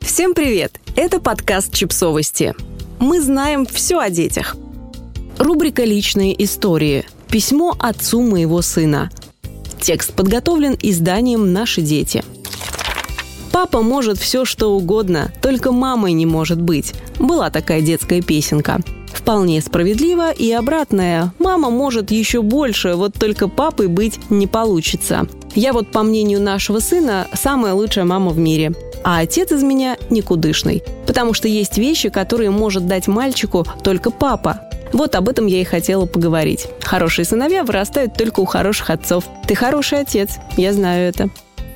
Всем привет! Это подкаст «Чипсовости». Мы знаем все о детях. Рубрика «Личные истории». Письмо отцу моего сына. Текст подготовлен изданием «Наши дети». Папа может все, что угодно, только мамой не может быть. Была такая детская песенка. Вполне справедливо и обратное. Мама может еще больше, вот только папой быть не получится. Я вот, по мнению нашего сына, самая лучшая мама в мире – а отец из меня никудышный. Потому что есть вещи, которые может дать мальчику только папа. Вот об этом я и хотела поговорить. Хорошие сыновья вырастают только у хороших отцов. Ты хороший отец, я знаю это.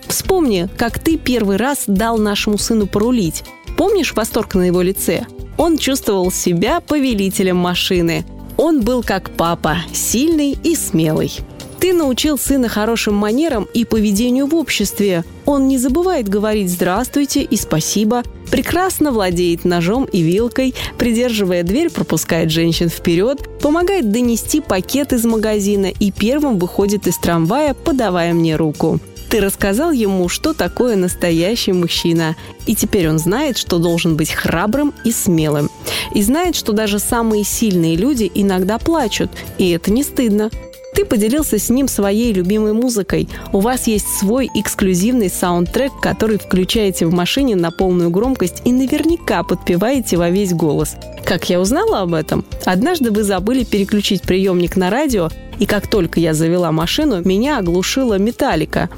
Вспомни, как ты первый раз дал нашему сыну порулить. Помнишь восторг на его лице? Он чувствовал себя повелителем машины. Он был как папа, сильный и смелый. Ты научил сына хорошим манерам и поведению в обществе. Он не забывает говорить «здравствуйте» и «спасибо», прекрасно владеет ножом и вилкой, придерживая дверь, пропускает женщин вперед, помогает донести пакет из магазина и первым выходит из трамвая, подавая мне руку. Ты рассказал ему, что такое настоящий мужчина. И теперь он знает, что должен быть храбрым и смелым. И знает, что даже самые сильные люди иногда плачут. И это не стыдно. Ты поделился с ним своей любимой музыкой. У вас есть свой эксклюзивный саундтрек, который включаете в машине на полную громкость и наверняка подпеваете во весь голос. Как я узнала об этом? Однажды вы забыли переключить приемник на радио, и как только я завела машину, меня оглушила металлика.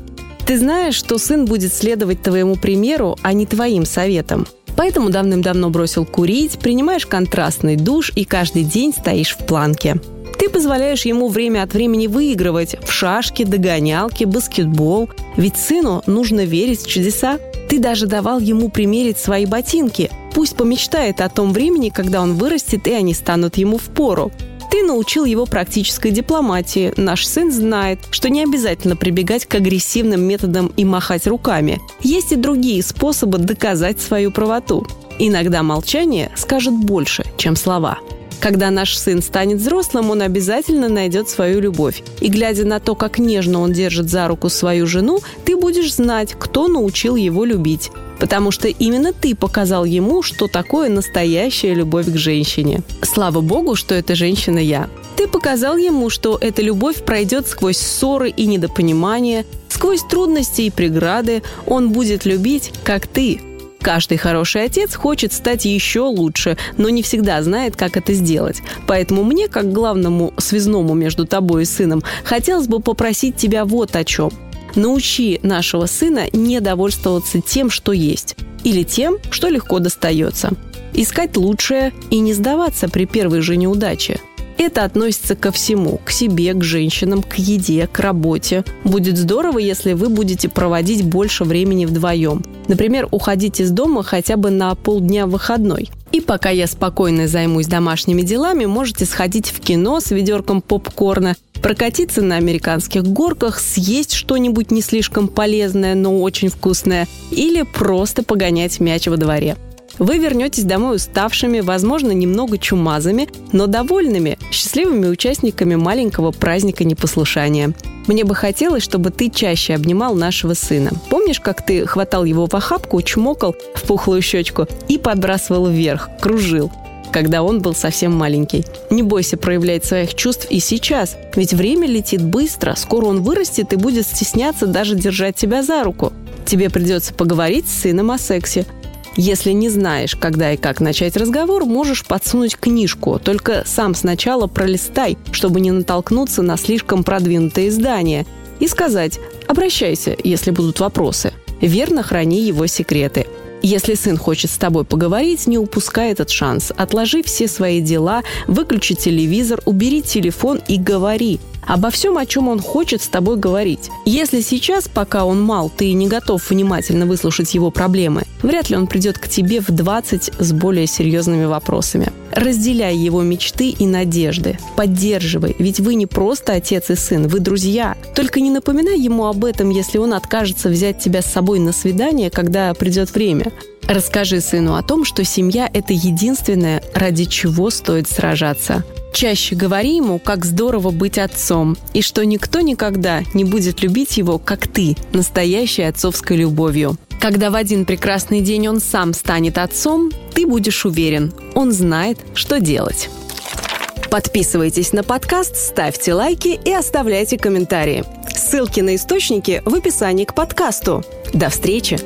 Ты знаешь, что сын будет следовать твоему примеру, а не твоим советам. Поэтому давным-давно бросил курить, принимаешь контрастный душ и каждый день стоишь в планке. Ты позволяешь ему время от времени выигрывать в шашки, догонялки, баскетбол. Ведь сыну нужно верить в чудеса. Ты даже давал ему примерить свои ботинки. Пусть помечтает о том времени, когда он вырастет, и они станут ему в пору. Ты научил его практической дипломатии. Наш сын знает, что не обязательно прибегать к агрессивным методам и махать руками. Есть и другие способы доказать свою правоту. Иногда молчание скажет больше, чем слова. Когда наш сын станет взрослым, он обязательно найдет свою любовь. И глядя на то, как нежно он держит за руку свою жену, ты будешь знать, кто научил его любить. Потому что именно ты показал ему, что такое настоящая любовь к женщине. Слава богу, что эта женщина я. Ты показал ему, что эта любовь пройдет сквозь ссоры и недопонимания, сквозь трудности и преграды. Он будет любить, как ты, Каждый хороший отец хочет стать еще лучше, но не всегда знает, как это сделать. Поэтому мне, как главному связному между тобой и сыном, хотелось бы попросить тебя вот о чем. Научи нашего сына не довольствоваться тем, что есть, или тем, что легко достается. Искать лучшее и не сдаваться при первой же неудаче – это относится ко всему, к себе, к женщинам, к еде, к работе. Будет здорово, если вы будете проводить больше времени вдвоем. Например, уходить из дома хотя бы на полдня выходной. И пока я спокойно займусь домашними делами, можете сходить в кино с ведерком попкорна, прокатиться на американских горках, съесть что-нибудь не слишком полезное, но очень вкусное, или просто погонять мяч во дворе. Вы вернетесь домой уставшими, возможно, немного чумазами, но довольными, счастливыми участниками маленького праздника непослушания. Мне бы хотелось, чтобы ты чаще обнимал нашего сына. Помнишь, как ты хватал его в охапку, чмокал в пухлую щечку и подбрасывал вверх, кружил? когда он был совсем маленький. Не бойся проявлять своих чувств и сейчас, ведь время летит быстро, скоро он вырастет и будет стесняться даже держать тебя за руку. Тебе придется поговорить с сыном о сексе, если не знаешь, когда и как начать разговор, можешь подсунуть книжку, только сам сначала пролистай, чтобы не натолкнуться на слишком продвинутое издание, и сказать «обращайся, если будут вопросы». Верно храни его секреты. Если сын хочет с тобой поговорить, не упускай этот шанс. Отложи все свои дела, выключи телевизор, убери телефон и говори обо всем, о чем он хочет с тобой говорить. Если сейчас, пока он мал, ты не готов внимательно выслушать его проблемы, вряд ли он придет к тебе в 20 с более серьезными вопросами. Разделяй его мечты и надежды. Поддерживай, ведь вы не просто отец и сын, вы друзья. Только не напоминай ему об этом, если он откажется взять тебя с собой на свидание, когда придет время. Расскажи сыну о том, что семья – это единственное, ради чего стоит сражаться. Чаще говори ему, как здорово быть отцом, и что никто никогда не будет любить его, как ты, настоящей отцовской любовью. Когда в один прекрасный день он сам станет отцом, ты будешь уверен, он знает, что делать. Подписывайтесь на подкаст, ставьте лайки и оставляйте комментарии. Ссылки на источники в описании к подкасту. До встречи!